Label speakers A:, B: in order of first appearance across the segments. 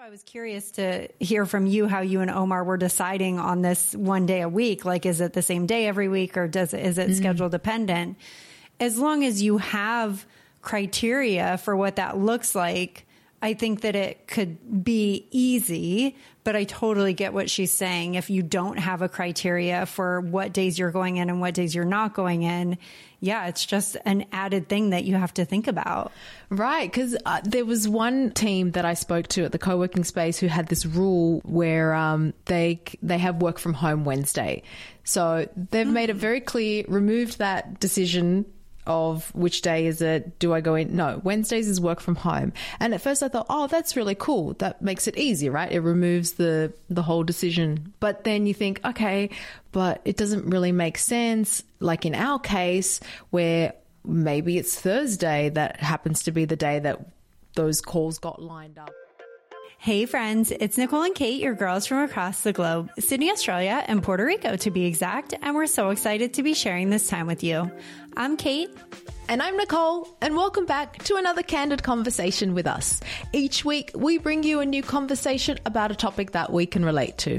A: why I was curious to hear from you how you and Omar were deciding on this one day a week. Like, is it the same day every week or does it, is it mm-hmm. schedule dependent? As long as you have criteria for what that looks like, I think that it could be easy, but I totally get what she's saying. If you don't have a criteria for what days you're going in and what days you're not going in, yeah, it's just an added thing that you have to think about.
B: Right. Because uh, there was one team that I spoke to at the co working space who had this rule where um, they, they have work from home Wednesday. So they've made it very clear, removed that decision of which day is it? Do I go in? No, Wednesdays is work from home. And at first I thought, oh, that's really cool. That makes it easy, right? It removes the, the whole decision. But then you think, okay, but it doesn't really make sense. Like in our case, where maybe it's Thursday that happens to be the day that those calls got lined up.
A: Hey friends, it's Nicole and Kate, your girls from across the globe, Sydney, Australia, and Puerto Rico to be exact, and we're so excited to be sharing this time with you. I'm Kate.
B: And I'm Nicole, and welcome back to another candid conversation with us. Each week, we bring you a new conversation about a topic that we can relate to.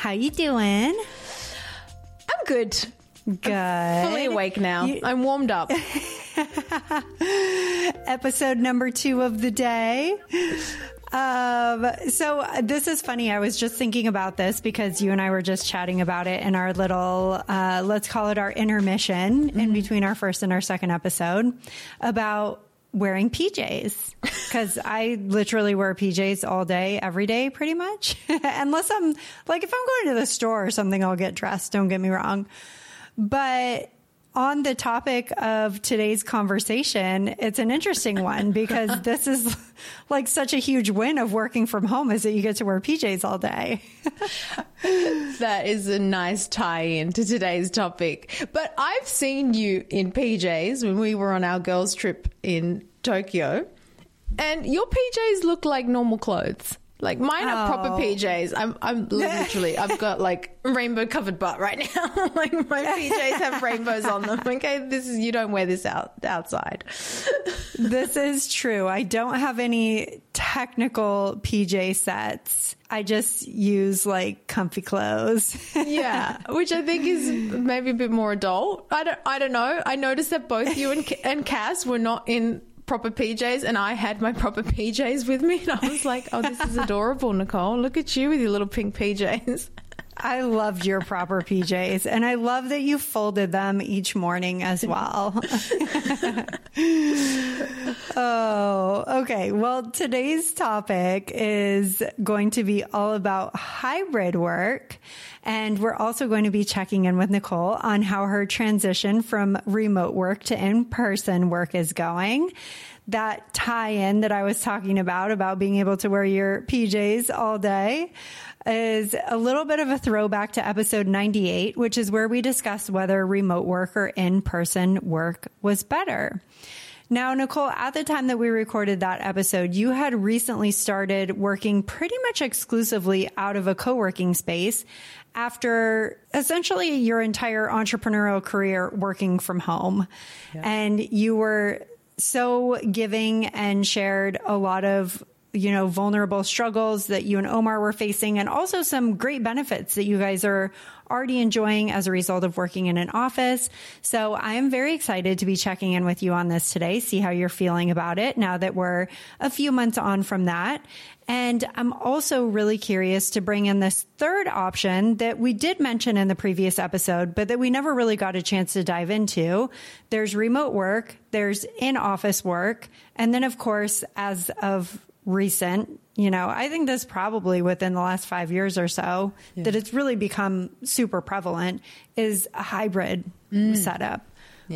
A: How you doing?
B: I'm good.
A: Good.
B: I'm fully awake now. You- I'm warmed up.
A: Episode number two of the day. Um, so this is funny. I was just thinking about this because you and I were just chatting about it in our little, uh, let's call it our intermission mm-hmm. in between our first and our second episode about wearing PJs because I literally wear PJs all day, every day, pretty much. Unless I'm like, if I'm going to the store or something, I'll get dressed. Don't get me wrong. But on the topic of today's conversation, it's an interesting one because this is like such a huge win of working from home is that you get to wear PJs all day.
B: that is a nice tie in to today's topic. But I've seen you in PJs when we were on our girls' trip in Tokyo, and your PJs look like normal clothes. Like mine are oh. proper PJs. I'm I'm literally I've got like rainbow covered butt right now. like my PJs have rainbows on them. Okay, this is you don't wear this out outside.
A: this is true. I don't have any technical PJ sets. I just use like comfy clothes.
B: yeah, which I think is maybe a bit more adult. I don't I don't know. I noticed that both you and and Cass were not in proper PJs and I had my proper PJs with me. And I was like, oh, this is adorable, Nicole. Look at you with your little pink PJs.
A: I loved your proper PJs and I love that you folded them each morning as well. oh, okay. Well, today's topic is going to be all about hybrid work. And we're also going to be checking in with Nicole on how her transition from remote work to in-person work is going. That tie in that I was talking about, about being able to wear your PJs all day is a little bit of a throwback to episode 98, which is where we discussed whether remote work or in-person work was better. Now, Nicole, at the time that we recorded that episode, you had recently started working pretty much exclusively out of a co-working space after essentially your entire entrepreneurial career working from home. Yeah. And you were so giving and shared a lot of you know, vulnerable struggles that you and Omar were facing and also some great benefits that you guys are already enjoying as a result of working in an office. So I'm very excited to be checking in with you on this today, see how you're feeling about it now that we're a few months on from that. And I'm also really curious to bring in this third option that we did mention in the previous episode, but that we never really got a chance to dive into. There's remote work, there's in office work, and then of course, as of recent, you know, I think this probably within the last five years or so yeah. that it's really become super prevalent is a hybrid mm. setup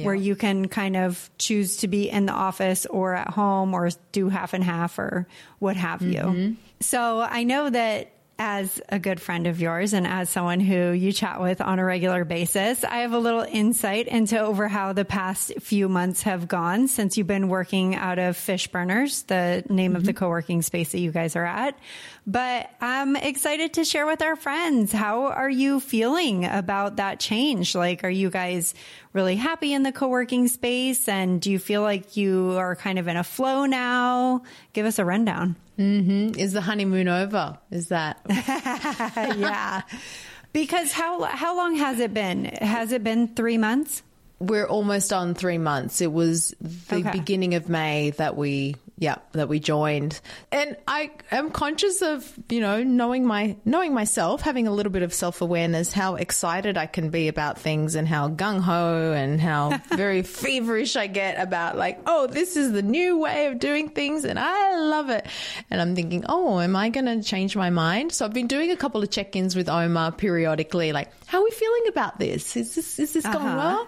A: where you can kind of choose to be in the office or at home or do half and half or what have you. So I know that as a good friend of yours and as someone who you chat with on a regular basis, I have a little insight into over how the past few months have gone since you've been working out of Fishburners, the name of the mm-hmm. co-working space that you guys are at. But I'm excited to share with our friends. How are you feeling about that change? Like, are you guys really happy in the co-working space? And do you feel like you are kind of in a flow now? Give us a rundown. Mm-hmm.
B: Is the honeymoon over? Is that
A: yeah. Because how how long has it been? Has it been three months?
B: we're almost on three months. It was the
A: Okay.
B: beginning of May that we, yeah, that we joined. And I am conscious of, you know, knowing my, knowing myself, having a little bit of self awareness, how excited I can be about things and how gung ho and how very feverish I get about like, oh, this is the new way of doing things and I love it. And I'm thinking, oh, am I going to change my mind? So I've been doing a couple of check ins with Omar periodically, like, how are we feeling about this? Is this, is this going
A: Uh-huh.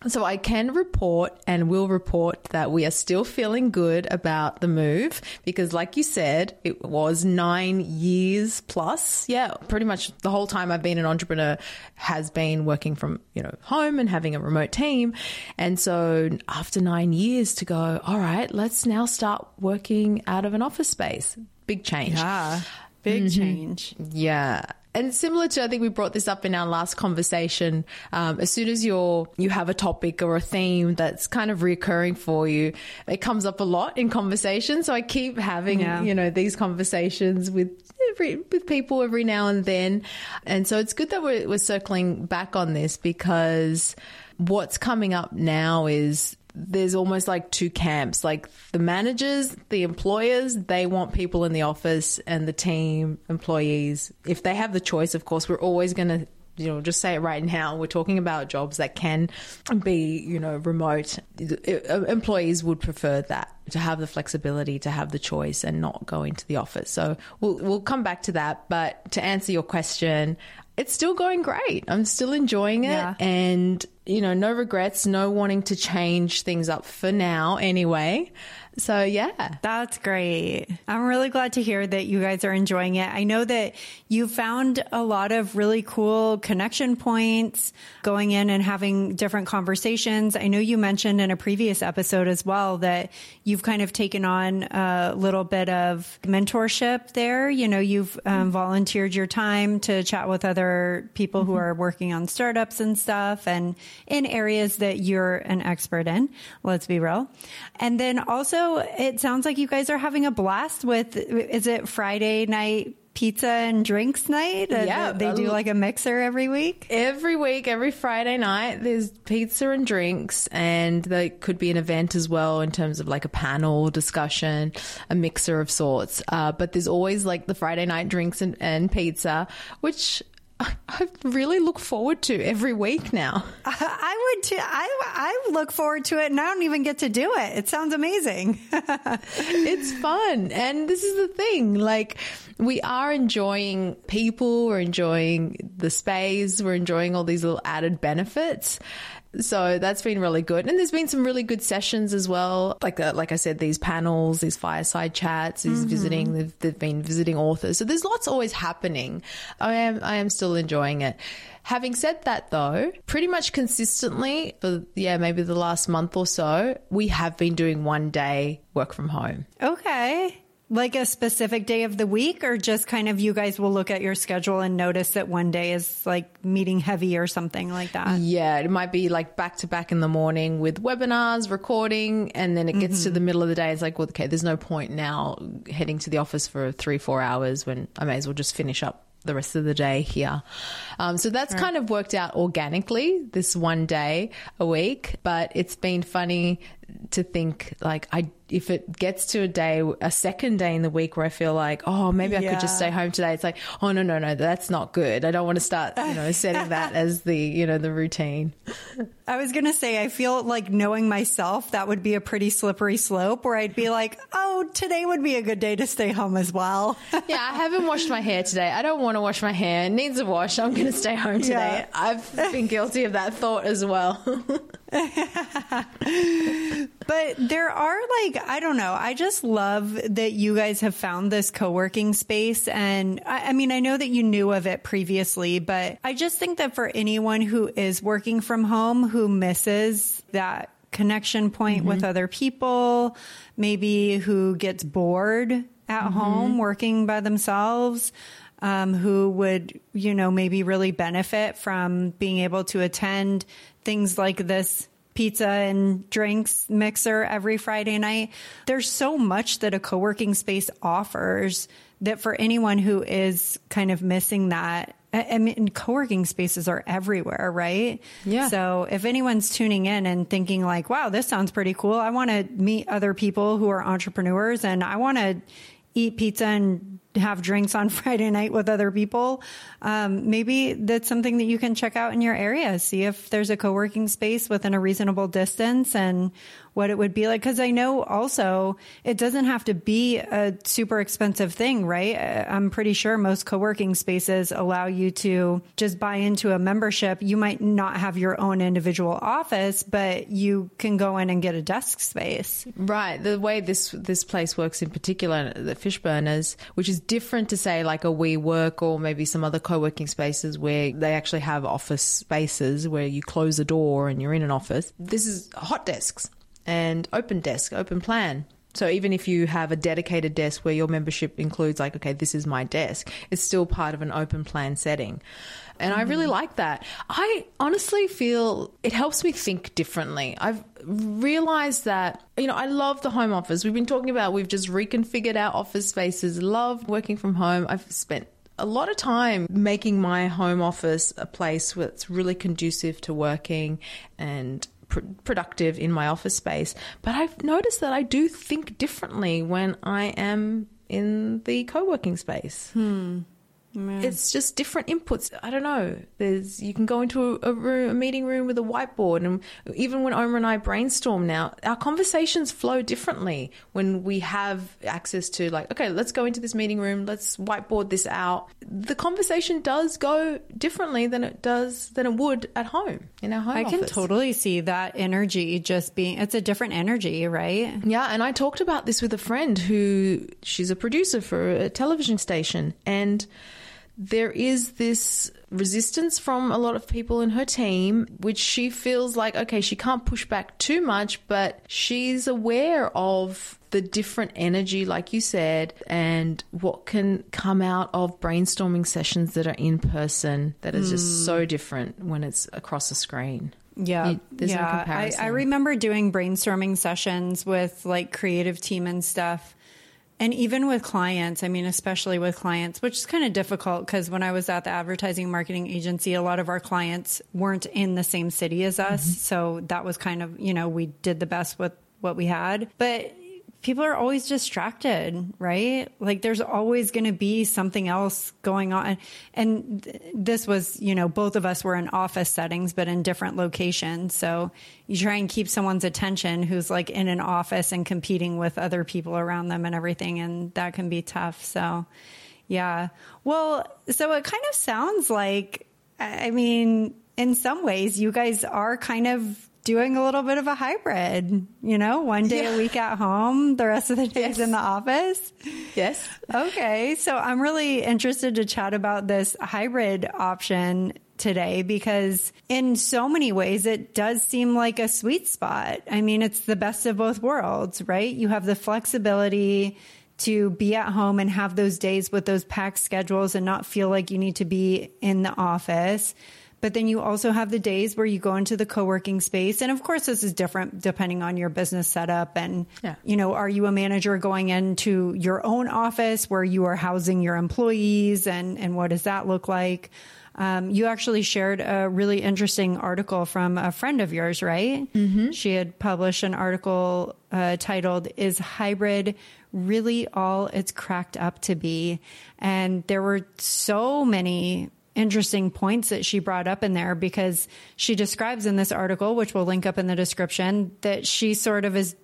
B: well? So I can report and will report that we are still feeling good about the move because, like you said, it was nine years plus. Yeah, pretty much the whole time I've been an entrepreneur has been working from, you know, home and having a remote team. And so after nine years to go, all right, let's now start working out of an office space. Big change.
A: Yeah. Big mm-hmm. change.
B: Yeah. And similar to, I think we brought this up in our last conversation. Um, as soon as you're you have a topic or a theme that's kind of reoccurring for you, it comes up a lot in conversation. So I keep having
A: Yeah.
B: you know these conversations with every with people every now and then, and so it's good that we're, we're circling back on this because what's coming up now is there's almost like two camps. Like the managers the employers they want people in the office and the team employees. If they have the choice of course we're always going to you know just say it right now we're talking about jobs that can be you know remote. Uh, employees would prefer that to have the flexibility to have the choice and not go into the office. So we'll we'll come back to that but to answer your question it's still going great i'm still enjoying it
A: Yeah.
B: and you know no regrets no wanting to change things up for now anyway so yeah
A: That's great. I'm really glad to hear that you guys are enjoying it. I know that you found a lot of really cool connection points going in and having different conversations. I know you mentioned in a previous episode as well that you've kind of taken on a little bit of mentorship there. You know, you've um, volunteered your time to chat with other people who are working on startups and stuff and in areas that you're an expert in. Let's be real. And then also, it sounds like you guys are having a blast with, is it Friday night pizza and drinks night? Uh,
B: Yeah,
A: They do like a mixer every week?
B: every week every friday night there's pizza and drinks and there could be an event as well in terms of like a panel discussion a mixer of sorts uh, but there's always like the friday night drinks and, and pizza which I- I really look forward to every week now.
A: I would too. I, I look forward to it and I don't even get to do it. It sounds amazing.
B: it's fun. And this is the thing. Like, we are enjoying people, we're enjoying the space, we're enjoying all these little added benefits. So that's been really good. And there's been some really good sessions as well. Like, uh, like I said, these panels, these fireside chats, these visiting, they've, they've been visiting authors. So there's lots always happening. I am, I am still enjoying it. Having said that though, pretty much consistently for, yeah, maybe the last month or so, we have been doing one day work from home.
A: okay. Like a specific day of the week, or just kind of you guys will look at your schedule and notice that one day is like meeting heavy or something like that.
B: Yeah, it might be like back to back in the morning with webinars, recording, and then it gets to the middle of the day. It's like, well, okay, there's no point now heading to the office for three, four hours when I may as well just finish up the rest of the day here. Um, so that's kind of worked out organically this one day a week, but it's been funny to think like I if it gets to a day a second day in the week where I feel like oh maybe I could just stay home today it's like oh no no no that's not good. I don't want to start you know setting that as the you know the routine.
A: I was going to say, I feel like knowing myself, that would be a pretty slippery slope where I'd be like, oh, today would be a good day to stay home as well.
B: yeah I haven't washed my hair today. I don't want to wash my hair. It needs a wash. I'm going to stay home today.
A: Yeah.
B: I've been guilty of that thought as well
A: But there are like, I don't know. I just love that you guys have found this co-working space. And I, I, mean, I know that you knew of it previously, but I just think that for anyone who is working from home, who misses that connection point mm-hmm. with other people, maybe who gets bored at mm-hmm. home working by themselves, um, who would, you know, maybe really benefit from being able to attend things like this pizza and drinks mixer every Friday night. There's so much that a co working space offers that for anyone who is kind of missing that, I mean, co-working spaces are everywhere, right?
B: Yeah.
A: So if anyone's tuning in and thinking like, wow, this sounds pretty cool. I want to meet other people who are entrepreneurs and I want to eat pizza and have drinks on Friday night with other people. Um, maybe that's something that you can check out in your area. See if there's a co-working space within a reasonable distance and what it would be like. Cause I know also it doesn't have to be a super expensive thing, right? Uh, I'm pretty sure most co-working spaces allow you to just buy into a membership. You might not have your own individual office, but you can go in and get a desk space.
B: Right. The way this, this place works in particular, the Fishburners, which is different to say like a WeWork or maybe some other co-working spaces where they actually have office spaces where you close a door and you're in an office. This is hot desks and open desk, open plan. So even if you have a dedicated desk where your membership includes like, okay, this is my desk, it's still part of an open plan setting. And mm-hmm. I really mm-hmm. like that. I honestly feel it helps me think differently. I've realized that, you know, I love the home office. We've been talking about, we've just reconfigured our office spaces, love working from home. I've spent a lot of time making my home office a place that's really conducive to working and pr- productive in my office space. But I've noticed that I do think differently when I am in the co working space.
A: Hmm.
B: It's just different inputs. I don't know. There's you can go into a, a, room, a meeting room with a whiteboard, and even when Omar and I brainstorm now, our conversations flow differently when we have access to like, okay, let's go into this meeting room, let's whiteboard this out. The conversation does go differently than it does than it would at home in our home. I
A: office. can totally see that energy just being. It's a different energy, right?
B: Yeah, and I talked about this with a friend who she's a producer for a television station, and there is this resistance from a lot of people in her team, which she feels like, okay, she can't push back too much, but she's aware of the different energy, like you said, and what can come out of brainstorming sessions that are in person that is mm. just so different when it's across a screen.
A: Yeah. yeah. No I, I remember doing brainstorming sessions with like creative team and stuff and even with clients, I mean, especially with clients, which is kind of difficult because when I was at the advertising marketing agency, a lot of our clients weren't in the same city as us. Mm-hmm. So that was kind of, you know, we did the best with what we had. But people are always distracted, right? Like there's always going to be something else going on. And th- this was, you know, both of us were in office settings, but in different locations. So you try and keep someone's attention who's like in an office and competing with other people around them and everything. And that can be tough. So yeah. Well, so it kind of sounds like, I mean, in some ways, you guys are kind of doing a little bit of a hybrid, you know, one day yeah. a week at home, the rest of the days yes. in the office.
B: Yes.
A: Okay. So I'm really interested to chat about this hybrid option today because in so many ways it does seem like a sweet spot. I mean, it's the best of both worlds, right? You have the flexibility to be at home and have those days with those packed schedules and not feel like you need to be in the office but then you also have the days where you go into the co-working space. And of course, this is different depending on your business setup. And, yeah. you know, are you a manager going into your own office where you are housing your employees and, and what does that look like? Um, you actually shared a really interesting article from a friend of yours, right?
B: Mm-hmm.
A: She had published an article uh, titled, Is Hybrid Really All It's Cracked Up to Be? And there were so many interesting points that she brought up in there because she describes in this article, which we'll link up in the description, that she sort of is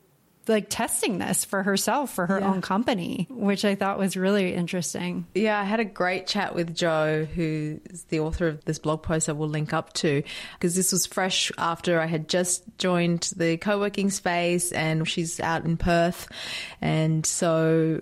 A: like testing this for herself for her
B: Yeah.
A: own company, which I thought was really interesting.
B: Yeah, I had a great chat with Jo, who is the author of this blog post I will link up to, because this was fresh after I had just joined the co working space and she's out in Perth. And so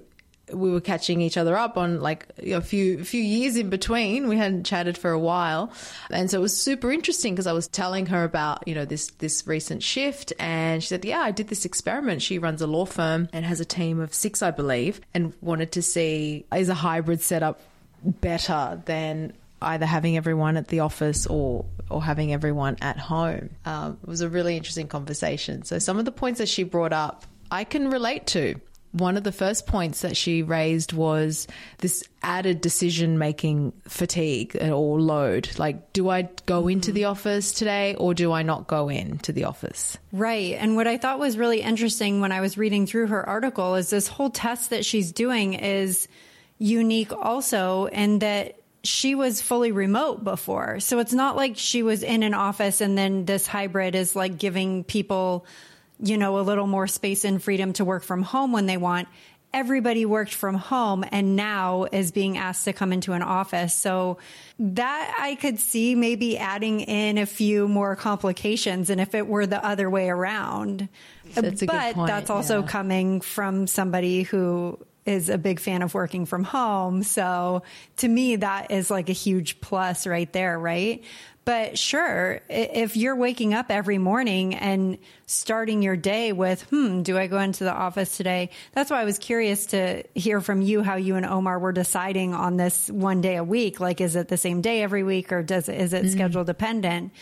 B: we were catching each other up on like a few few years in between. We hadn't chatted for a while, and so it was super interesting because I was telling her about you know this this recent shift, and she said, "Yeah, I did this experiment." She runs a law firm and has a team of six, I believe, and wanted to see is a hybrid setup better than either having everyone at the office or or having everyone at home. Um, it was a really interesting conversation. So some of the points that she brought up, I can relate to. One of the first points that she raised was this added decision making fatigue or load. Like, do I go mm-hmm. into the office today or do I not go into the office?
A: Right. And what I thought was really interesting when I was reading through her article is this whole test that she's doing is unique also, and that she was fully remote before. So it's not like she was in an office and then this hybrid is like giving people, you know, a little more space and freedom to work from home when they want. Everybody worked from home and now is being asked to come into an office. So that I could see maybe adding in a few more complications and if it were the other way around.
B: That's a good
A: but that's also
B: yeah.
A: coming from somebody who is a big fan of working from home. So to me, that is like a huge plus right there, right? But sure, if you're waking up every morning and starting your day with, hmm, do I go into the office today? That's why I was curious to hear from you how you and Omar were deciding on this one day a week. Like, is it the same day every week or does it, is it schedule dependent?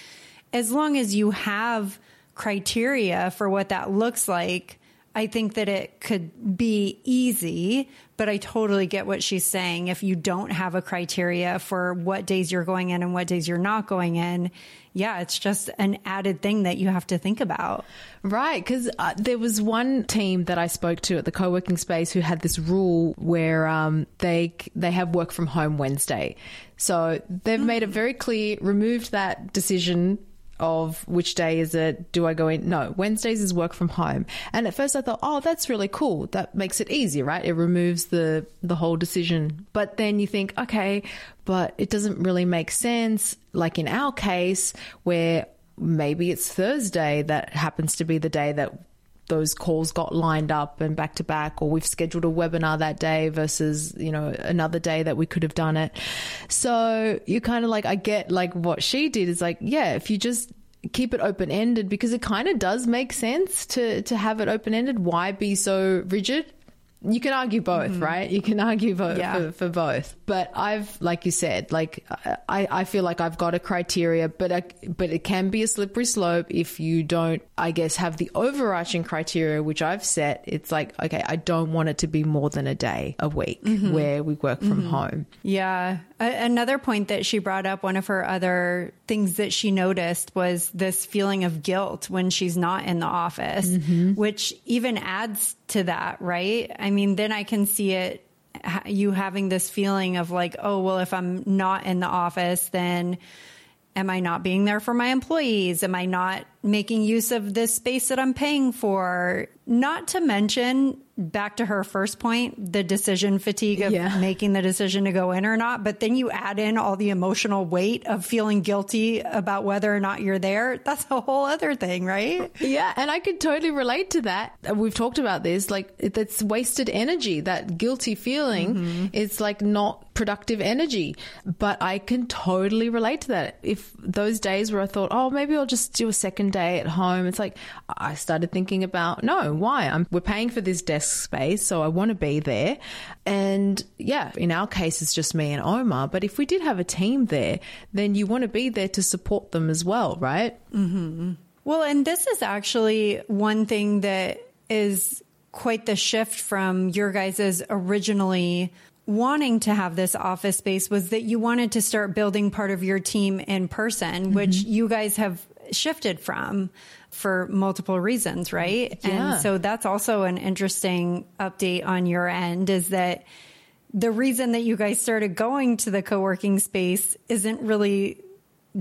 A: As long as you have criteria for what that looks like, I think that it could be easy, but I totally get what she's saying. If you don't have a criteria for what days you're going in and what days you're not going in, yeah, it's just an added thing that you have to think about.
B: Right, because uh, there was one team that I spoke to at the co-working space who had this rule where um, they they have work from home Wednesday, so they've made it very clear, removed that decision of which day is it do I go in? No Wednesdays is work from home. And at first I thought oh that's really cool. That makes it easy right? It removes the the whole decision. But then you think okay but it doesn't really make sense. Like in our case where maybe it's Thursday that happens to be the day that those calls got lined up and back to back or we've scheduled a webinar that day versus you know another day that we could have done it. So you kind of like i get like what she did is like yeah if you just keep it open ended because it kind of does make sense to to have it open ended why be so rigid you can argue both, mm-hmm. right? You can argue both
A: Yeah.
B: for, for both. But I've, like you said, like I, I feel like I've got a criteria, but I, but it can be a slippery slope if you don't, I guess, have the overarching criteria which I've set. It's like, okay, I don't want it to be more than a day a week mm-hmm. where we work from mm-hmm. home.
A: Yeah. Another point that she brought up, one of her other things that she noticed was this feeling of guilt when she's not in the office, mm-hmm. which even adds to that, right? I mean, then I can see it, you having this feeling of like, oh, well, if I'm not in the office, then am I not being there for my employees? Am I not making use of this space that I'm paying for? Not to mention, back to her first point, the decision fatigue of
B: Yeah.
A: making the decision to go in or not. But then you add in all the emotional weight of feeling guilty about whether or not you're there. That's a whole other thing, right?
B: Yeah, and I could totally relate to that. We've talked about this. Like, that's wasted energy. That guilty feeling mm-hmm. is like not productive energy. But I can totally relate to that. If those days where I thought, oh, maybe I'll just do a second day at home, it's like I started thinking about, no, why? I'm, we're paying for this desk space, so I want to be there. And yeah, in our case, it's just me and Omar. But if we did have a team there, then you want to be there to support them as well, right? Mm-hmm.
A: Well, and this is actually one thing that is quite the shift from your guys' originally wanting to have this office space was that you wanted to start building part of your team in person, which mm-hmm. you guys have shifted from for multiple reasons, right?
B: Yeah.
A: And so that's also an interesting update on your end is that the reason that you guys started going to the co-working space isn't really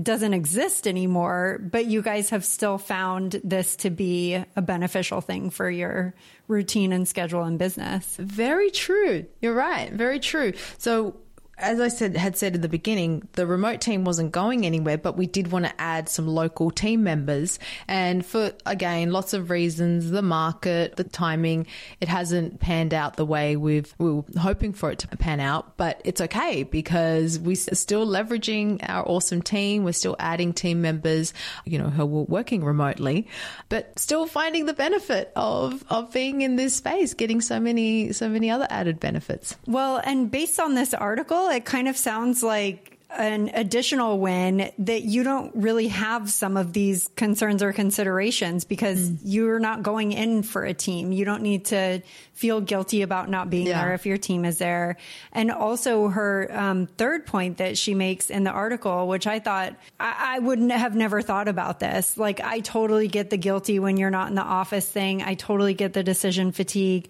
A: doesn't exist anymore, but you guys have still found this to be a beneficial thing for your routine and schedule and business.
B: Very true. You're right. Very true. So as I said, had said in the beginning, the remote team wasn't going anywhere, but we did want to add some local team members. And for, again, lots of reasons, the market, the timing, it hasn't panned out the way we've, we were hoping for it to pan out, but it's okay because we're still leveraging our awesome team. We're still adding team members, you know, who are working remotely, but still finding the benefit of, of being in this space, getting so many, so many other added benefits.
A: Well, and based on this article, it kind of sounds like an additional win that you don't really have some of these concerns or considerations because mm. you're not going in for a team. You don't need to feel guilty about not being yeah. there if your team is there. And also her um, third point that she makes in the article, which I thought I, I wouldn't have never thought about this. Like I totally get the guilty when you're not in the office thing. I totally get the decision fatigue.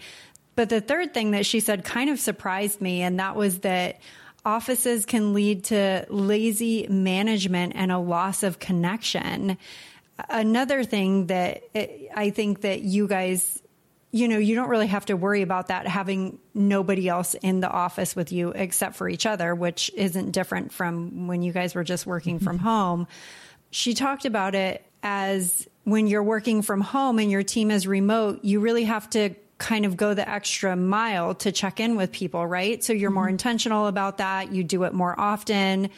A: But the third thing that she said kind of surprised me, and that was that offices can lead to lazy management and a loss of connection. Another thing that eh, I think that you guys, you know, you don't really have to worry about that having nobody else in the office with you except for each other, which isn't different from when you guys were just working from home. She talked about it as when you're working from home and your team is remote, you really have to kind of go the extra mile to check in with people, right? So you're more mm-hmm. intentional about that. You do it more often.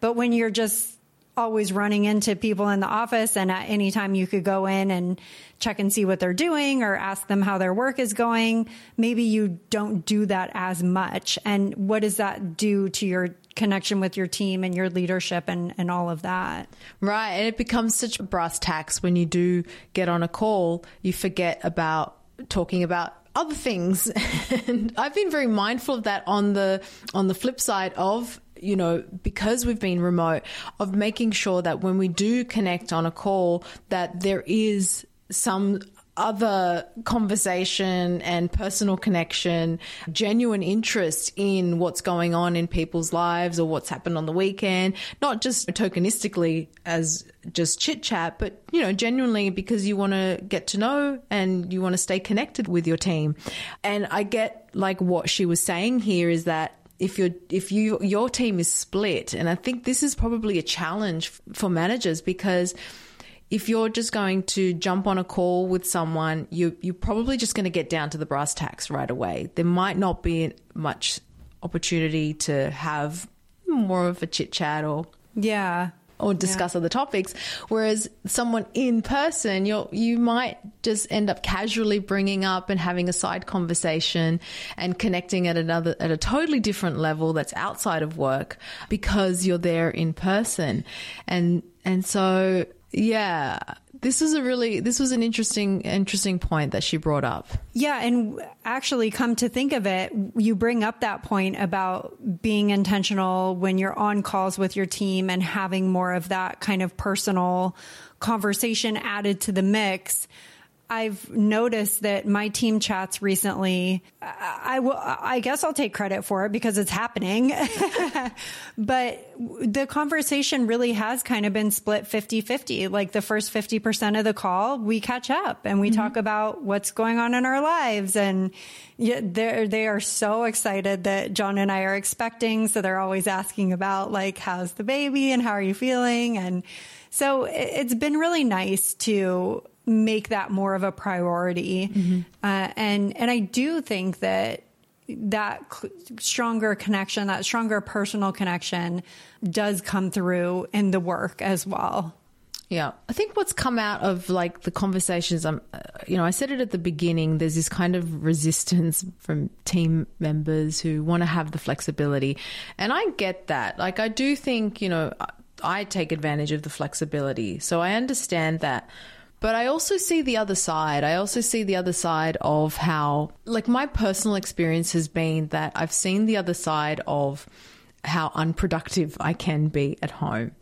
A: But when you're just always running into people in the office and at any time you could go in and check and see what they're doing or ask them how their work is going, maybe you don't do that as much. And what does that do to your connection with your team and your leadership and, and all of that.
B: Right. And it becomes such a brass tacks when you do get on a call, you forget about talking about other things. and I've been very mindful of that on the on the flip side of you know, because we've been remote, of making sure that when we do connect on a call, that there is some other conversation and personal connection, genuine interest in what's going on in people's lives or what's happened on the weekend, not just tokenistically as just chit chat, but you know, genuinely because you want to get to know and you want to stay connected with your team. And I get like what she was saying here is that if you if you your team is split and I think this is probably a challenge for managers because if you're just going to jump on a call with someone, you, you're probably just going to get down to the brass tacks right away. There might not be much opportunity to have more of a chit chat or
A: yeah
B: or discuss yeah. other topics. Whereas someone in person, you you might just end up casually bringing up and having a side conversation and connecting at another at a totally different level that's outside of work because you're there in person. And and so yeah. This was a really this was an interesting interesting point that she brought up.
A: Yeah, and actually come to think of it, you bring up that point about being intentional when you're on calls with your team and having more of that kind of personal conversation added to the mix I've noticed that my team chats recently, I, will, I guess I'll take credit for it because it's happening. but the conversation really has kind of been split 50 50. Like the first 50% of the call, we catch up and we mm-hmm. talk about what's going on in our lives. And they are so excited that John and I are expecting. So they're always asking about like, how's the baby and how are you feeling? And so it's been really nice to make that more of a priority. Mm-hmm. Uh, and and I do think that that stronger connection, that stronger personal connection, does come through in the work as well.
B: Yeah, I think what's come out of like the conversations, um, you know, I said it at the beginning. There's this kind of resistance from team members who want to have the flexibility, and I get that. Like, I do think, you know, I take advantage of the flexibility, so I understand that. But I also see the other side. I also see the other side of how, like, my personal experience has been that I've seen the other side of how unproductive I can be at home.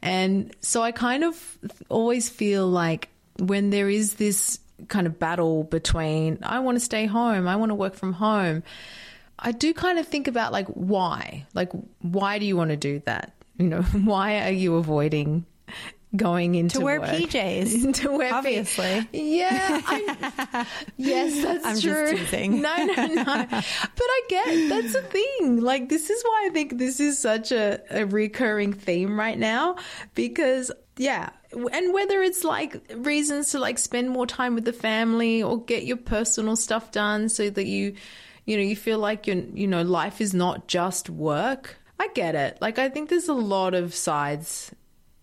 B: And so I kind of always feel like when there is this kind of battle between, I want to stay home, I want to work from home. I do kind of think about like why? Like why do you want to do that? You know, why are you avoiding going into
A: to wear
B: work?
A: PJs.
B: to wear P-
A: Obviously.
B: yeah. I, yes, that's
A: I'm
B: true. No, no, no. but I get that's a thing. Like this is why I think this is such a, a recurring theme right now because yeah, and whether it's like reasons to like spend more time with the family or get your personal stuff done so that you you know you feel like your you know life is not just work. I get it. Like I think there's a lot of sides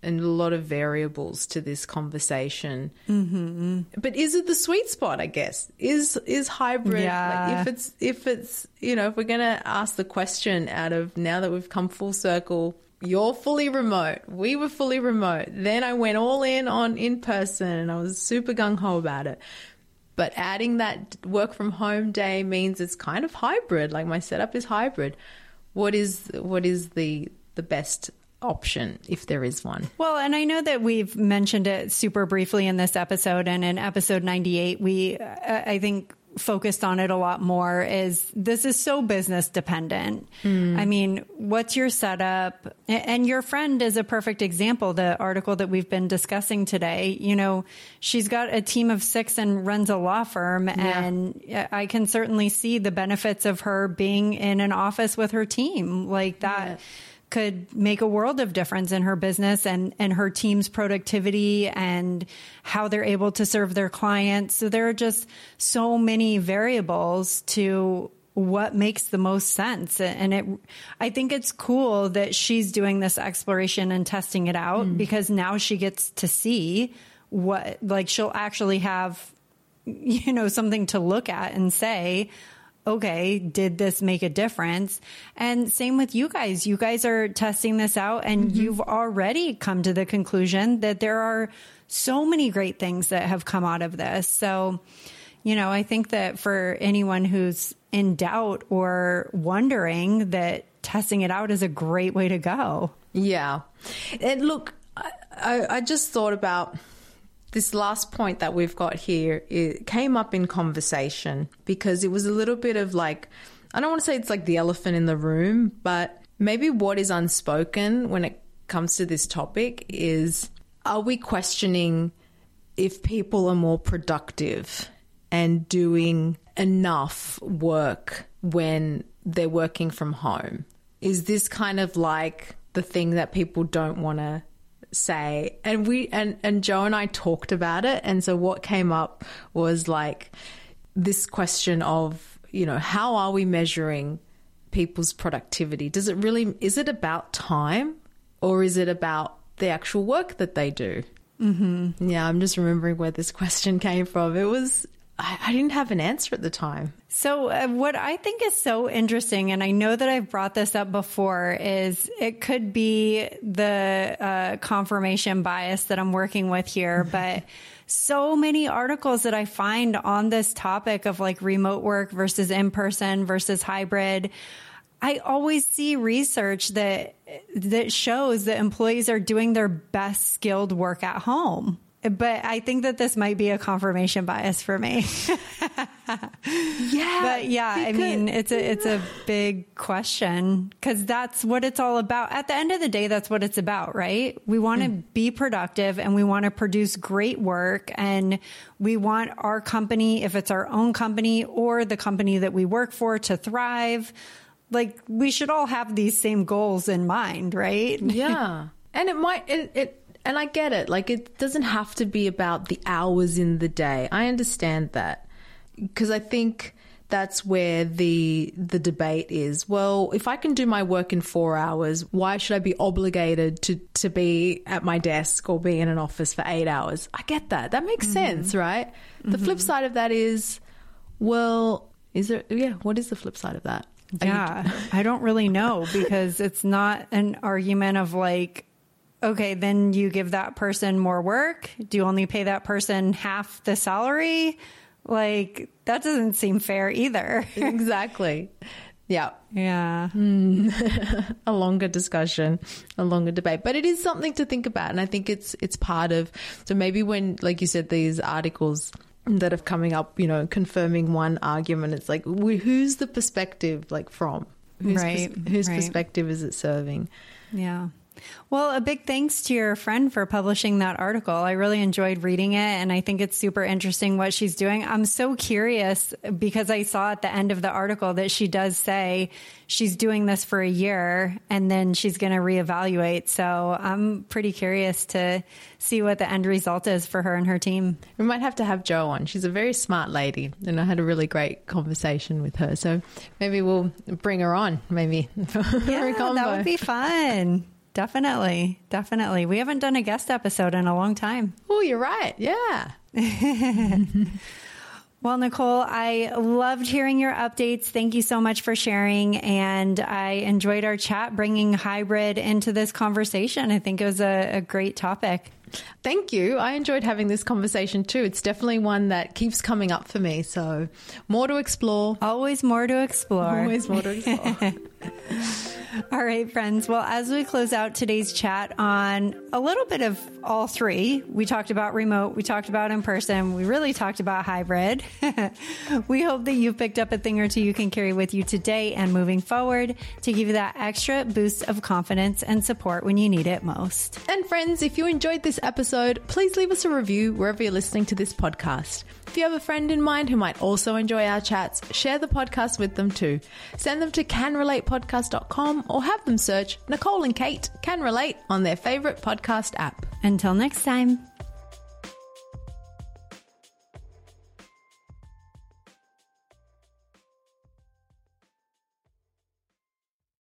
B: and a lot of variables to this conversation. Mm-hmm. But is it the sweet spot? I guess is is hybrid.
A: Yeah.
B: Like if it's if it's you know if we're gonna ask the question out of now that we've come full circle, you're fully remote. We were fully remote. Then I went all in on in person, and I was super gung ho about it. But adding that work from home day means it's kind of hybrid. Like my setup is hybrid. What is what is the the best option if there is one?
A: Well, and I know that we've mentioned it super briefly in this episode, and in episode 98, we, uh, I think, focused on it a lot more is this is so business dependent. I mean, what's your setup? And your friend is a perfect example. The article that we've been discussing today, you know, she's got a team of six and runs a law firm. And I can certainly see the benefits of her being in an office with her team like that could make a world of difference in her business and, and her team's productivity and how they're able to serve their clients. So there are just so many variables to what makes the most sense. And it, I think it's cool that she's doing this exploration and testing it out mm. because now she gets to see what, like she'll actually have, you know, something to look at and say, okay, did this make a difference? And same with you guys. You guys are testing this out and mm-hmm. you've already come to the conclusion that there are so many great things that have come out of this. So, you know, I think that for anyone who's in doubt or wondering that testing it out is a great way to go.
B: Yeah. And look, I, I, I just thought about this last point that we've got here. It came up in conversation because it was a little bit of like, I don't want to say it's like the elephant in the room, but maybe what is unspoken when it comes to this topic is are we questioning if people are more productive and doing enough work when they're working from home? Is this kind of like the thing that people don't want to say? And we and and Jo and I talked about it, and so what came up was like this question of you know how are we measuring people's productivity? Does it really is it about time or is it about the actual work that they do? Mm-hmm. Yeah, I'm just remembering where this question came from. It was I, I didn't have an answer at the time.
A: So, uh, what I think is so interesting, and I know that I've brought this up before, is it could be the uh, confirmation bias that I'm working with here, but so many articles that I find on this topic of like remote work versus in person versus hybrid. I always see research that that shows that employees are doing their best skilled work at home. But I think that this might be a confirmation bias for me.
B: Yeah,
A: But yeah, I mean, it's a it's a big question because that's what it's all about. At the end of the day, that's what it's about, right? We want to mm. be productive and we want to produce great work, and we want our company, if it's our own company or the company that we work for, to thrive. Like we should all have these same goals in mind, right?
B: yeah and it might it, it and i get it. Like it doesn't have to be about the hours in the day. I understand that. Because i think that's where the the debate is. Well if i can do my work in 4 hours why should i be obligated to to be at my desk or be in an office for 8 hours? I get that. That makes mm-hmm. sense right? The mm-hmm. flip side of that is well is there yeah what is the flip side of that? Are you-
A: Yeah, I don't really know because it's not an argument of like, okay, then you give that person more work. Do you only pay that person half the salary? Like, that doesn't seem fair either.
B: exactly yeah
A: yeah. Hmm.
B: a longer discussion, a longer debate. But it is something to think about, and I think it's it's part of. So maybe when, like you said, these articles that are coming up, you know, confirming one argument, it's like who's the perspective like from? Whose
A: Right,
B: whose
A: right.
B: perspective is it serving?
A: Yeah. Well, a big thanks to your friend for publishing that article. I really enjoyed reading it and I think it's super interesting what she's doing. I'm so curious because I saw at the end of the article that she does say she's doing this for a year and then she's going to reevaluate. So I'm pretty curious to see what the end result is for her and her team.
B: We might have to have Jo on. She's a very smart lady and I had a really great conversation with her. So maybe we'll bring her on maybe.
A: yeah, that would be fun. Definitely. Definitely. We haven't done a guest episode in a long time.
B: Oh, you're right. Yeah.
A: well, Nicole, I loved hearing your updates. Thank you so much for sharing. And I enjoyed our chat, bringing hybrid into this conversation. I think it was a, a great topic.
B: Thank you. I enjoyed having this conversation too. It's definitely one that keeps coming up for me. So, more to explore.
A: Always more to explore.
B: Always more to explore.
A: All right, friends. Well, as we close out today's chat on a little bit of all three, we talked about remote, we talked about in person, we really talked about hybrid. we hope that you've picked up a thing or two you can carry with you today and moving forward to give you that extra boost of confidence and support when you need it most.
B: And friends, if you enjoyed this episode, please leave us a review wherever you're listening to this podcast. If you have a friend in mind who might also enjoy our chats, share the podcast with them too. Send them to canrelatepodcast.com or have them search Nicole and Kate Can Relate on their favorite podcast app.
A: Until next time.